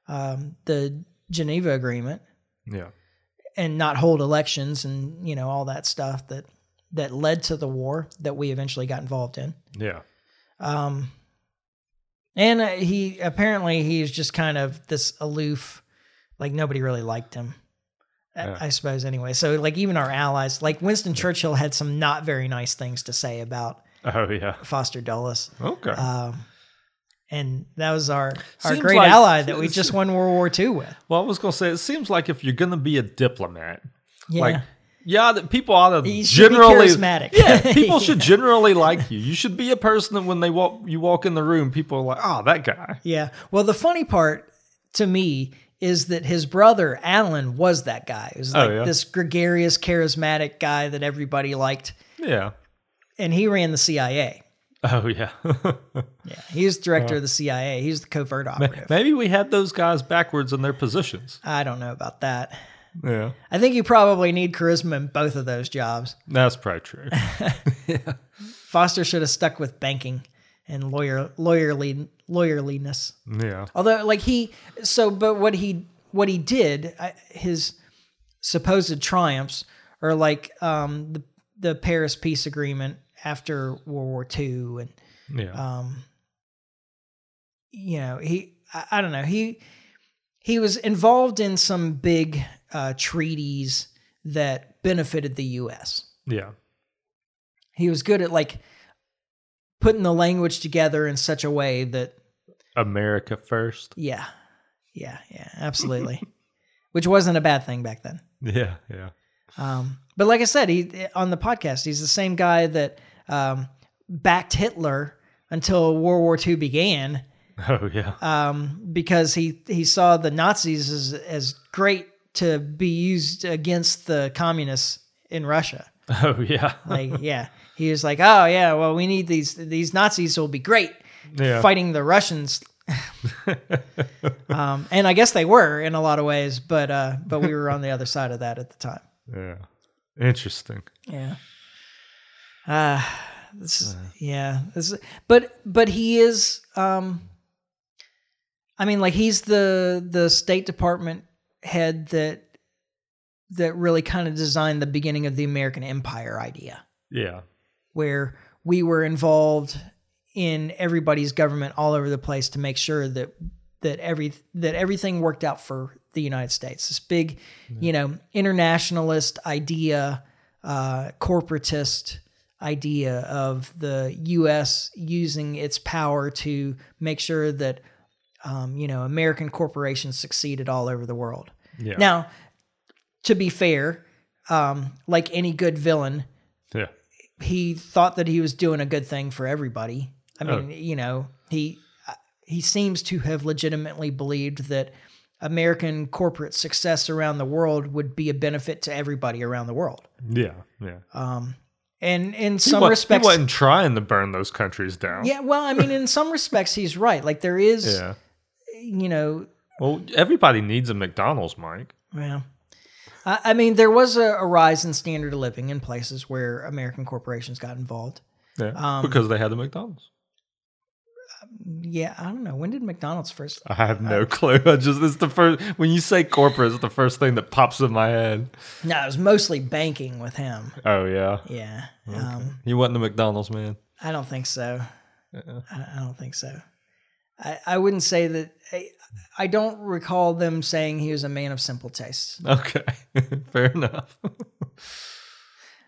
um, the Geneva Agreement Yeah. and not hold elections and you know all that stuff that that led to the war that we eventually got involved in. Yeah. Um, and uh, he apparently he's just kind of this aloof, like nobody really liked him. Yeah. I suppose anyway. So like even our allies, like Winston Churchill, had some not very nice things to say about Oh yeah. Foster Dulles. Okay. Um, and that was our our Seems great like- ally that we just won World War II with. Well, I was gonna say it seems like if you're gonna be a diplomat, Yeah. like yeah, that people ought to You generally charismatic. Yeah, people should generally like you. You should be a person that when they walk you walk in the room, people are like, oh, that guy. Yeah. Well, the funny part to me is that his brother Allen was that guy. He was Oh, like yeah? this gregarious, charismatic guy that everybody liked, Yeah. And he ran the CIA. Oh yeah. Yeah, he was director of the CIA. He's the covert operative. Maybe we had those guys backwards in their positions. I don't know about that. Yeah. I think you probably need charisma in both of those jobs. That's probably true. yeah. Foster should have stuck with banking and lawyer lawyerly lawyerliness. yeah. Although, like he, so, but what he what he did, his supposed triumphs are like um, the the Paris Peace Agreement after World War II, and Yeah. um, you know, he, I, I don't know, he he was involved in some big uh, treaties that benefited the U.S. yeah. He was good at like putting the language together in such a way that America first. Yeah. Yeah. Yeah. Absolutely. Which wasn't a bad thing back then. Yeah. Yeah. Um, but like I said, he on the podcast, he's the same guy that um, backed Hitler until World War II began Oh yeah. um, because he he saw the Nazis as as great to be used against the communists in Russia. Oh yeah. Like, yeah, he was like, oh yeah, well, we need these these Nazis will be great Yeah. fighting the Russians. um, and I guess they were in a lot of ways, but uh, but we were on the other side of that at the time. Yeah. Interesting. Yeah. Uh this is, yeah. This is, but but he is um I mean like he's the the State Department head that that really kind of designed the beginning of the American Empire idea Yeah. where we were involved in everybody's government all over the place to make sure that that every that everything worked out for the United States. This big, you know, internationalist idea, uh, corporatist idea of the U.S. using its power to make sure that um, you know American corporations succeeded all over the world. Yeah. Now, to be fair, um, like any good villain, yeah. he thought that he was doing a good thing for everybody. I mean, you know, he he seems to have legitimately believed that American corporate success around the world would be a benefit to everybody around the world. Yeah. Yeah. Um, and in He some respects, he wasn't trying to burn those countries down. yeah, well, I mean, in some respects, he's right. Like there is, Yeah. you know, Well, everybody needs a McDonald's, Mike. Yeah. I, I mean, there was a, a rise in standard of living in places where American corporations got involved. Yeah. Um, because they had a McDonald's. Yeah, I don't know. When did McDonald's first? I have no clue. I just it's the first when you say corporate, it's the first thing that pops in my head. No, it was mostly banking with him. Oh yeah. Yeah. Um, He wasn't a McDonald's man. I don't think so. I, I don't think so. I, I wouldn't say that. I, I don't recall them saying he was a man of simple tastes. Okay. Fair enough.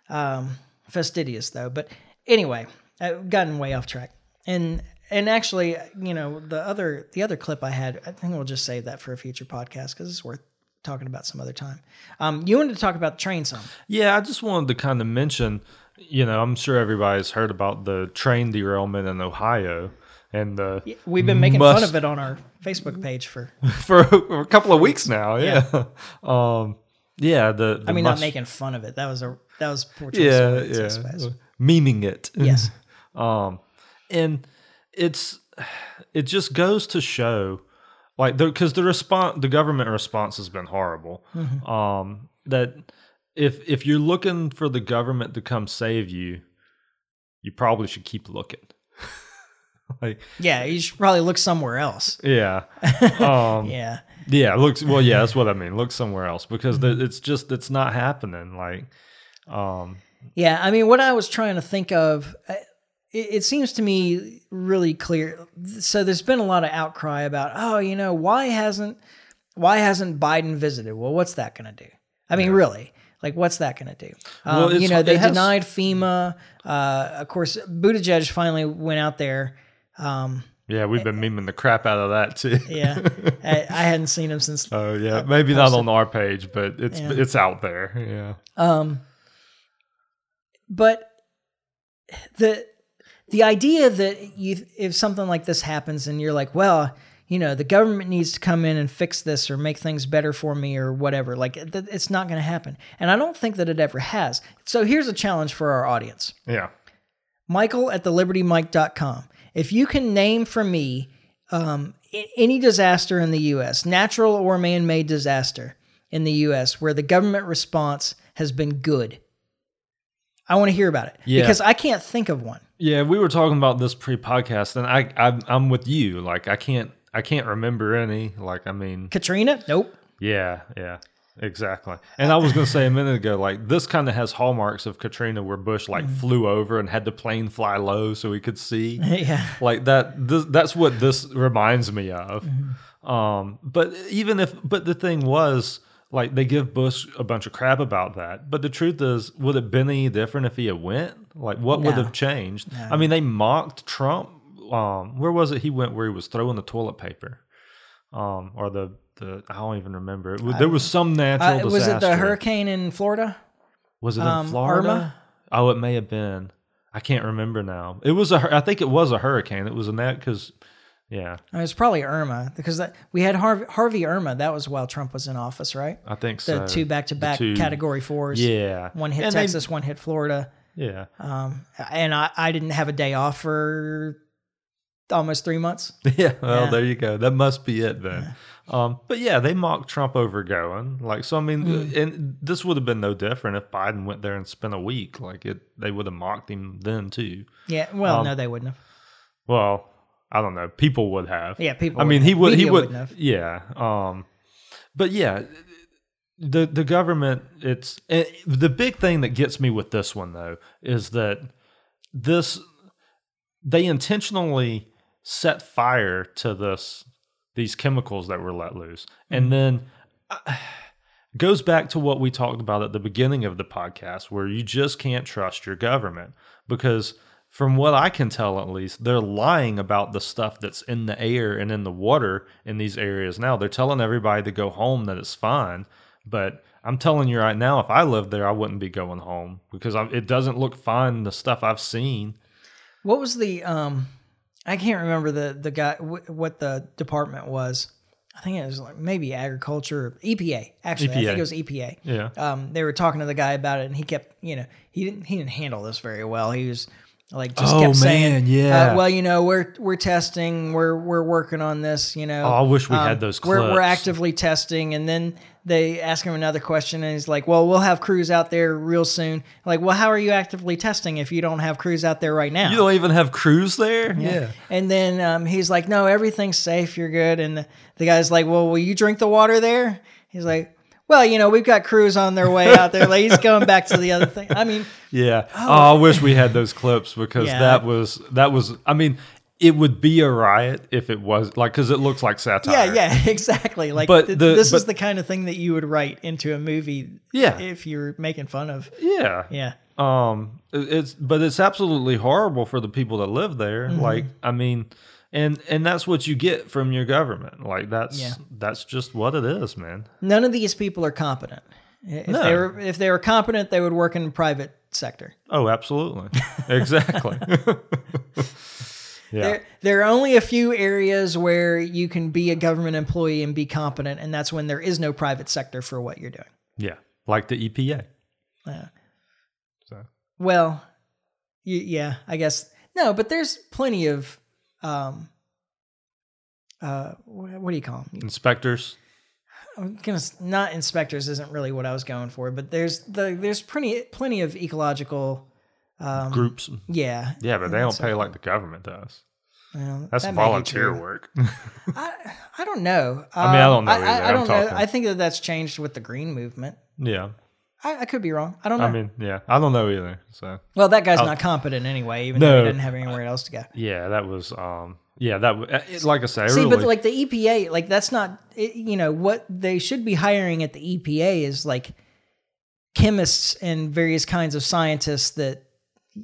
Um, fastidious though. But anyway, I've gotten way off track. And and actually, you know, the other the other clip I had, I think we'll just save that for a future podcast because it's worth talking about some other time. Um, you wanted to talk about the train some. yeah, I just wanted to kind of mention, you know, I'm sure everybody's heard about the train derailment in Ohio and the We've been making fun of it on our Facebook page for. for a couple of weeks now. Yeah. um yeah, the, the I mean, not making fun of it. That was a that was poor choice yeah, yeah. suppose. Memeing it. Yes. Um, and it's it just goes to show, like, because the response, the government response has been horrible. Mm-hmm. Um, that if if you're looking for the government to come save you, you probably should keep looking. like, Yeah, you should probably look somewhere else. yeah, um, Yeah. yeah. Looks well. Yeah, that's what I mean. Look somewhere else because Mm-hmm. it's just it's not happening. Like, um, Yeah, I mean, what I was trying to think of, it, it seems to me really clear. So there's been a lot of outcry about, oh, you know, why hasn't why hasn't Biden visited? Well, what's that going to do? I mean, really, like, what's that going to do? Um, Well, you know, they has- denied FEMA. Uh, of course, Buttigieg finally went out there. Um, Yeah, we've been memeing the crap out of that too. Yeah, I, I hadn't seen him since. Oh yeah, maybe not on our page, but it's Yeah. it's out there. Yeah. Um, but the the idea that you if something like this happens and you're like, well, you know, the government needs to come in and fix this or make things better for me or whatever, like th- it's not going to happen. And I don't think that it ever has. So here's a challenge for our audience. Yeah. Michael at thelibertymike.com. If you can name for me um, any disaster in the U.S., natural or man made disaster in the U.S., where the government response has been good, I want to hear about it Yeah. because I can't think of one. Yeah, we were talking about this pre-podcast, and I, I I'm with you. Like I can't I can't remember any. Like I mean, Katrina? Nope. yeah, yeah, exactly. And I was gonna say a minute ago, like this kind of has hallmarks of Katrina, where Bush like Mm. flew over and had the plane fly low so he could see. yeah. like that this, that's what this reminds me of Mm-hmm. um but even if but the thing was like they give bush a bunch of crap about that. But the truth is would it have been any different if he had went? Like what would have changed? I mean they mocked trump um where was it he went where he was throwing the toilet paper? Um or the the i don't even remember. It, there was some natural Uh, was it the hurricane in Florida? was it in um, florida? Irma? oh it may have been. I can't remember now. It was a. I think it was a hurricane. It was a net because yeah It was probably Irma because that, we had Harvey, Harvey Irma. That was while Trump was in office, right? I think so. The two back to back category fours. Yeah. One hit And they- Texas, one hit Florida. yeah. Um, and I, I didn't have a day off for almost three months. Yeah. Well, Yeah. there you go. That must be it then. Um, but yeah, they mocked Trump over going. Like, so I mean, Mm. and this would have been no different if Biden went there and spent a week. Like, it, they would have mocked him then too. Yeah, well, Um, no, they wouldn't have. Well, I don't know. People would have. Yeah, people. I mean, he would. He would. have. Yeah. Um, but yeah, the the government. It's eh, the big thing that gets me with this one though is that this they intentionally set fire to this these chemicals that were let loose, and then. uh, goes back to what we talked about at the beginning of the podcast where you just can't trust your government because from what I can tell at least they're lying about the stuff that's in the air and in the water in these areas now they're telling everybody to go home that it's fine but I'm telling you right now if I lived there I wouldn't be going home because I, it doesn't look fine the stuff I've seen What was the? Um, I can't remember the the guy wh- what the department was. I think it was like maybe agriculture, or EPA. Actually, I think it was EPA. yeah Um, they were talking to the guy about it, and he kept, you know, he didn't he didn't handle this very well. He was like just Oh, kept saying, man, yeah. uh, well, you know, we're we're testing, we're we're working on this, you know. Oh, I wish we had those We're we're actively testing, and then they ask him another question, and he's like, "Well, we'll have crews out there real soon." Like, well, how are you actively testing if you don't have crews out there right now? you don't even have crews there yeah, And then um, he's like, "No, everything's safe. You're good." And the, the guy's like, "Well, will you drink the water there?" He's like, "Well, you know, we've got crews on their way out there." Like he's going back to the other thing. I mean, Yeah. Oh, I wish we had those clips because Yeah. that was that was. I mean, it would be a riot if it was like because it looks like satire. yeah, yeah, exactly. Like But th- the- this is the kind of thing that you would write into a movie. Yeah. if you're making fun of. Yeah. Yeah, Um. It's but it's absolutely horrible for the people that live there. Mm-hmm. Like I mean, and and that's what you get from your government. Like that's Yeah. that's just what it is, man. none of these people are competent. If No. they were if they were competent, they would work in the private sector. Oh, absolutely. exactly. yeah. There, there are only a few areas where you can be a government employee and be competent, and that's when there is no private sector for what you're doing. Yeah. Like the EPA. Yeah. Uh, so. Well, y- yeah, I guess no, but there's plenty of, um, uh, what do you call them? Inspectors. I'm gonna not inspectors isn't really what I was going for, but there's the there's plenty plenty of ecological, um, Groups. yeah, Yeah, but they don't so- pay like the government does. well, That's that volunteer work. I, I don't know. I mean, I don't Um, know I. I, I'm don't know. I think that that's changed with the green movement. yeah. I, I could be wrong. I don't know. I mean, yeah, I don't know either. So well, that guy's not competent anyway, even though No. he doesn't have anywhere else to go. yeah, that was um, yeah, that was it, like I say, See, really, but like the EPA, like that's not, it, you know, what they should be hiring at the EPA is like chemists and various kinds of scientists that,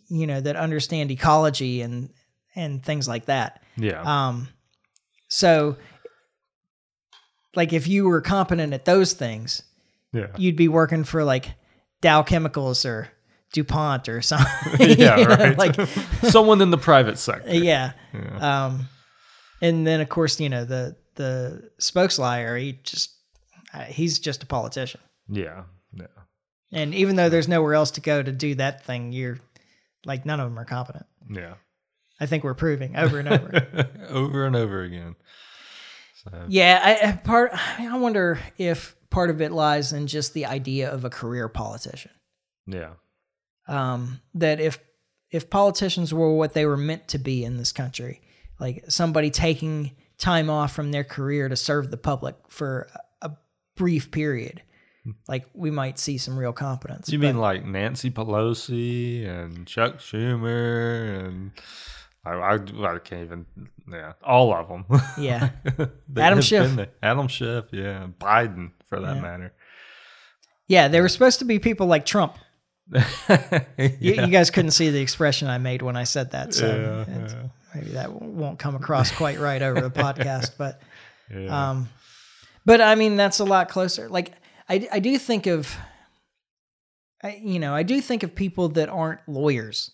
you know, that understand ecology and and things like that. Yeah. Um, so, like, if you were competent at those things, yeah. you'd be working for like Dow Chemicals or DuPont or something. yeah. Right. like, someone in the private sector. yeah. Yeah. Um, and then of course, you know the the spokesliar. He just uh, he's just a politician. Yeah. Yeah. And even though there's nowhere else to go to do that thing, you're like none of them are competent. Yeah. I think we're proving over and over. over and over again. So, yeah, I, I part. I wonder if part of it lies in just the idea of a career politician. yeah. um, that if if politicians were what they were meant to be in this country, like somebody taking time off from their career to serve the public for a brief period, like we might see some real competence. You mean like Nancy Pelosi and Chuck Schumer and I, I, I can't even, yeah, all of them. Yeah. Adam Schiff. Adam Schiff, yeah. Biden, for that Yeah. matter. yeah, they were supposed to be people like Trump. You, yeah. you guys couldn't see the expression I made when I said that, so Yeah, maybe that won't come across quite right over the podcast. But Yeah. Um, but I mean, that's a lot closer. Like, I, I do think of, I, you know, I do think of people that aren't lawyers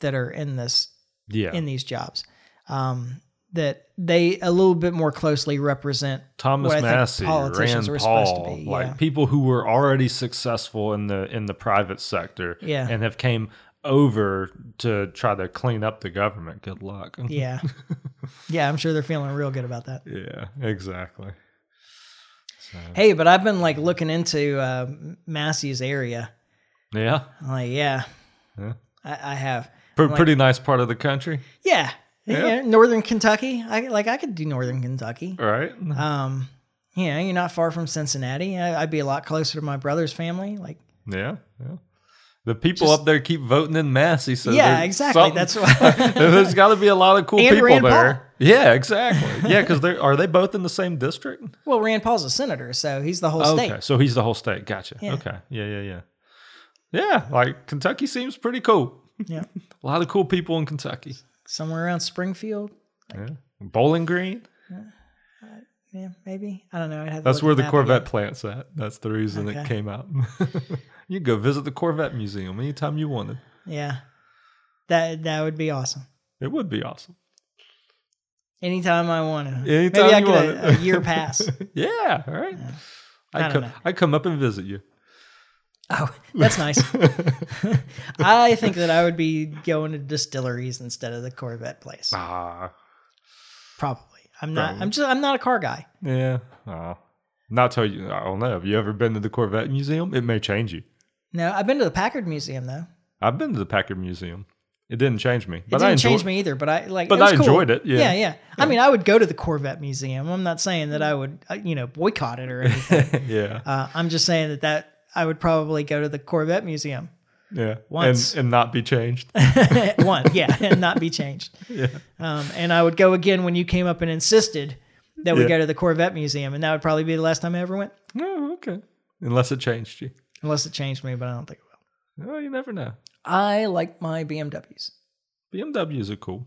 that are in this, yeah. in these jobs, um, that they a little bit more closely represent Thomas what Massey, politicians Rand were supposed to Paul, be, like yeah. people who were already successful in the in the private sector, Yeah. and have came over to try to clean up the government. Good luck. Yeah. yeah, I'm sure they're feeling real good about that. yeah, exactly. So, Hey, but I've been like looking into uh, Massey's area. yeah, I'm like, yeah, Yeah. I, I have. Pre- Like- pretty nice part of the country, Yeah. Yeah. yeah. Northern Kentucky. I like I could do Northern Kentucky. right? Um, know, you're not far from Cincinnati. I, I'd be a lot closer to my brother's family. Like, Yeah, yeah. The people Just- up there keep voting in Massey, so Yeah, exactly. something- That's why- there's got to be a lot of cool And people Rand there. Paul. Yeah, exactly. Yeah, because they are they both in the same district? well, Rand Paul's a senator, so he's the whole Okay, state. so he's the whole state. Gotcha. Yeah. Okay. Yeah, yeah, yeah. Yeah, like Kentucky seems pretty cool. Yeah, A lot of cool people in Kentucky. Somewhere around Springfield. Yeah. Bowling Green. Uh, yeah, maybe. I don't know. I'd have That's where the Corvette again. plant's at. That's the reason it came out. you can go visit the Corvette Museum anytime you wanted. Yeah, that that would be awesome. It would be awesome. Anytime I want to. Anytime maybe I you could want a, a year pass. Yeah, all right. I I don't come, know. I come up and visit you. Oh, that's nice. I think that I would be going to distilleries instead of the Corvette place. Ah, Probably. I'm not. Probably. I'm just. I'm not a car guy. yeah. Oh. Not tell you. I don't know. Have you ever been to the Corvette Museum? It may change you. No, I've been to the Packard Museum though. I've been to the Packard Museum. It didn't change me, It but I didn't change me either, but I like. But it I cool. enjoyed it, yeah. yeah, yeah. I mean, I would go to the Corvette Museum. I'm not saying that I would, uh, you know, boycott it or anything. yeah, uh, I'm just saying that that I would probably go to the Corvette Museum yeah. once. and and not be changed. one, yeah, and not be changed. yeah, Um, and I would go again when you came up and insisted that we Yeah. go to the Corvette Museum, and that would probably be the last time I ever went, oh, okay. Unless it changed you. unless it changed me. But I don't think it will. Oh, you never know. I like my BMWs. BMWs are cool.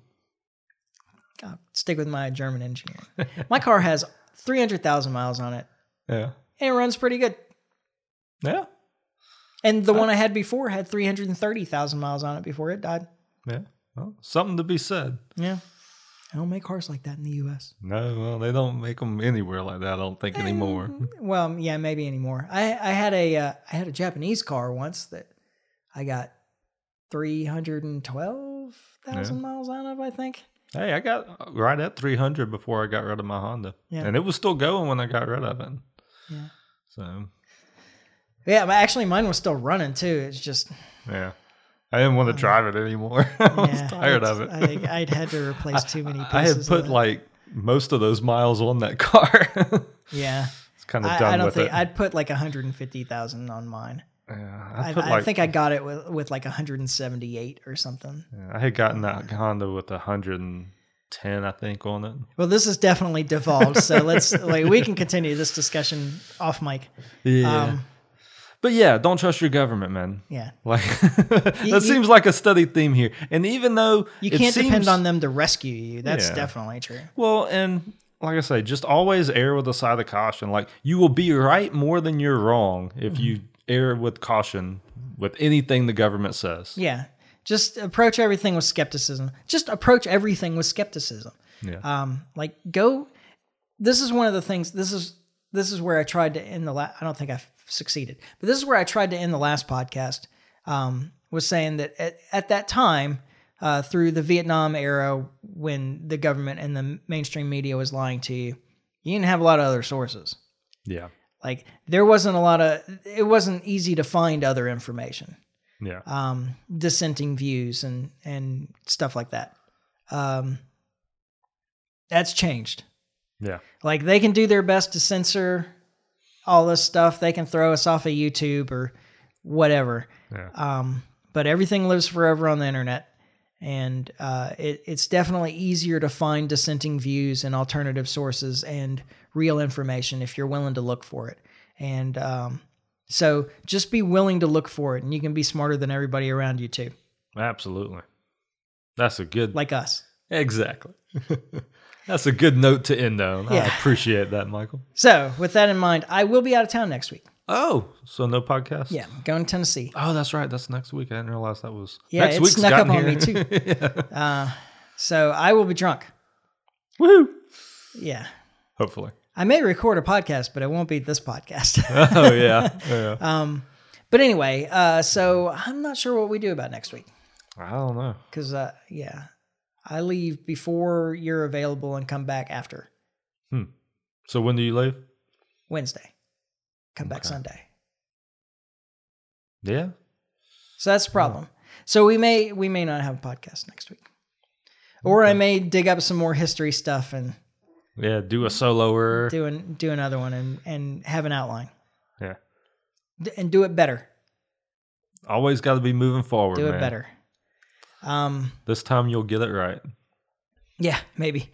I'll stick with my German engineering. my car has 300,000 miles on it, Yeah, and it runs pretty good. Yeah, And the uh, one I had before had 330,000 miles on it before it died. yeah. Well, something to be said. Yeah. I don't make cars like that in the US. No, well, they don't make them anywhere like that. I don't think eh, anymore. Well, yeah, maybe anymore. I I had a uh, I had a Japanese car once that I got 312,000 miles out of, I think. Hey, I got uh, right at 300 before I got rid of my Honda, Yeah. and it was still going when I got rid of it. Yeah. So Yeah, but actually mine was still running too. It's just yeah, I didn't want to drive it anymore. I was yeah, tired of it. I, I'd had to replace too many pieces. I had put like most of those miles on that car. yeah. it's kind of I, done I don't with think it. I'd put like 150,000 on mine. yeah, I, I, put I think I got it with, with like 178 or something. yeah, I had gotten that Honda with 110, I think, on it. Well, this is definitely devolved. So let's like we can continue this discussion off mic. Yeah. Um, But yeah, don't trust your government, man. Yeah. Like that you- seems like a study theme here. And even though You it can't depend on them to rescue you. That's Yeah. definitely true. Well, and like I say, just always err with a side of caution. Like you will be right more than you're wrong if you Mm-hmm. err with caution with anything the government says. Yeah. Just approach everything with skepticism. Just approach everything with skepticism. Yeah. Um, like go. This is one of the things. This is this is where I tried to end the last. I don't think I've succeeded, but this is where I tried to end the last podcast. Um, was saying that at, at that time, uh, through the Vietnam era, when the government and the mainstream media was lying to you, you didn't have a lot of other sources. yeah. Like there wasn't a lot of. It wasn't easy to find other information Yeah. um, dissenting views and and stuff like that. Um, that's changed. yeah. Like they can do their best to censor all this stuff. They can throw us off of YouTube or whatever. Yeah. Um, but everything lives forever on the internet, and uh, it, it's definitely easier to find dissenting views and alternative sources and real information if you're willing to look for it. And um, so just be willing to look for it, and you can be smarter than everybody around you too, Absolutely. That's a good like us. Exactly. That's a good note to end on. I appreciate that, Michael. So with that in mind, I will be out of town next week. Oh, so no podcast? Yeah, going to Tennessee. Oh, that's right. That's next week. I didn't realize that was. Yeah, next it week's snuck up on me too. yeah. Uh, so I will be drunk. Woo. Yeah. Hopefully. I may record a podcast, but it won't be this podcast. Oh yeah. yeah. um, but anyway, uh, so I'm not sure what we do about next week I don't know. because, uh, yeah, I leave before you're available and come back after Hmm. So when do you leave? Wednesday. Come back Sunday. Yeah. So that's the problem. So we may we may not have a podcast next week, or I may dig up some more history stuff and Yeah. Do a soloer. do an, do another one and and have an outline Yeah. D- and do it better. Always got to be moving forward. Do it man. better. Um. This time you'll get it right. Yeah, maybe.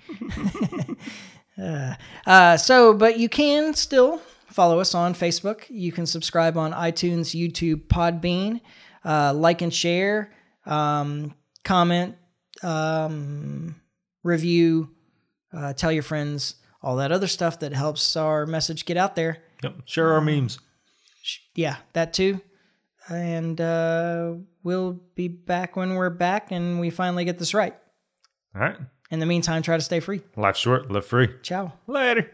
uh, uh, so, but you can still follow us on Facebook. You can subscribe on iTunes, YouTube, Podbean, uh, like and share, um, comment, um, review, uh, tell your friends, all that other stuff that helps our message get out there. Yep. Share our memes. Yeah, that too. And uh, we'll be back when we're back and we finally get this right. All right. In the meantime, try to stay free. Life short. Live free. Ciao. Later.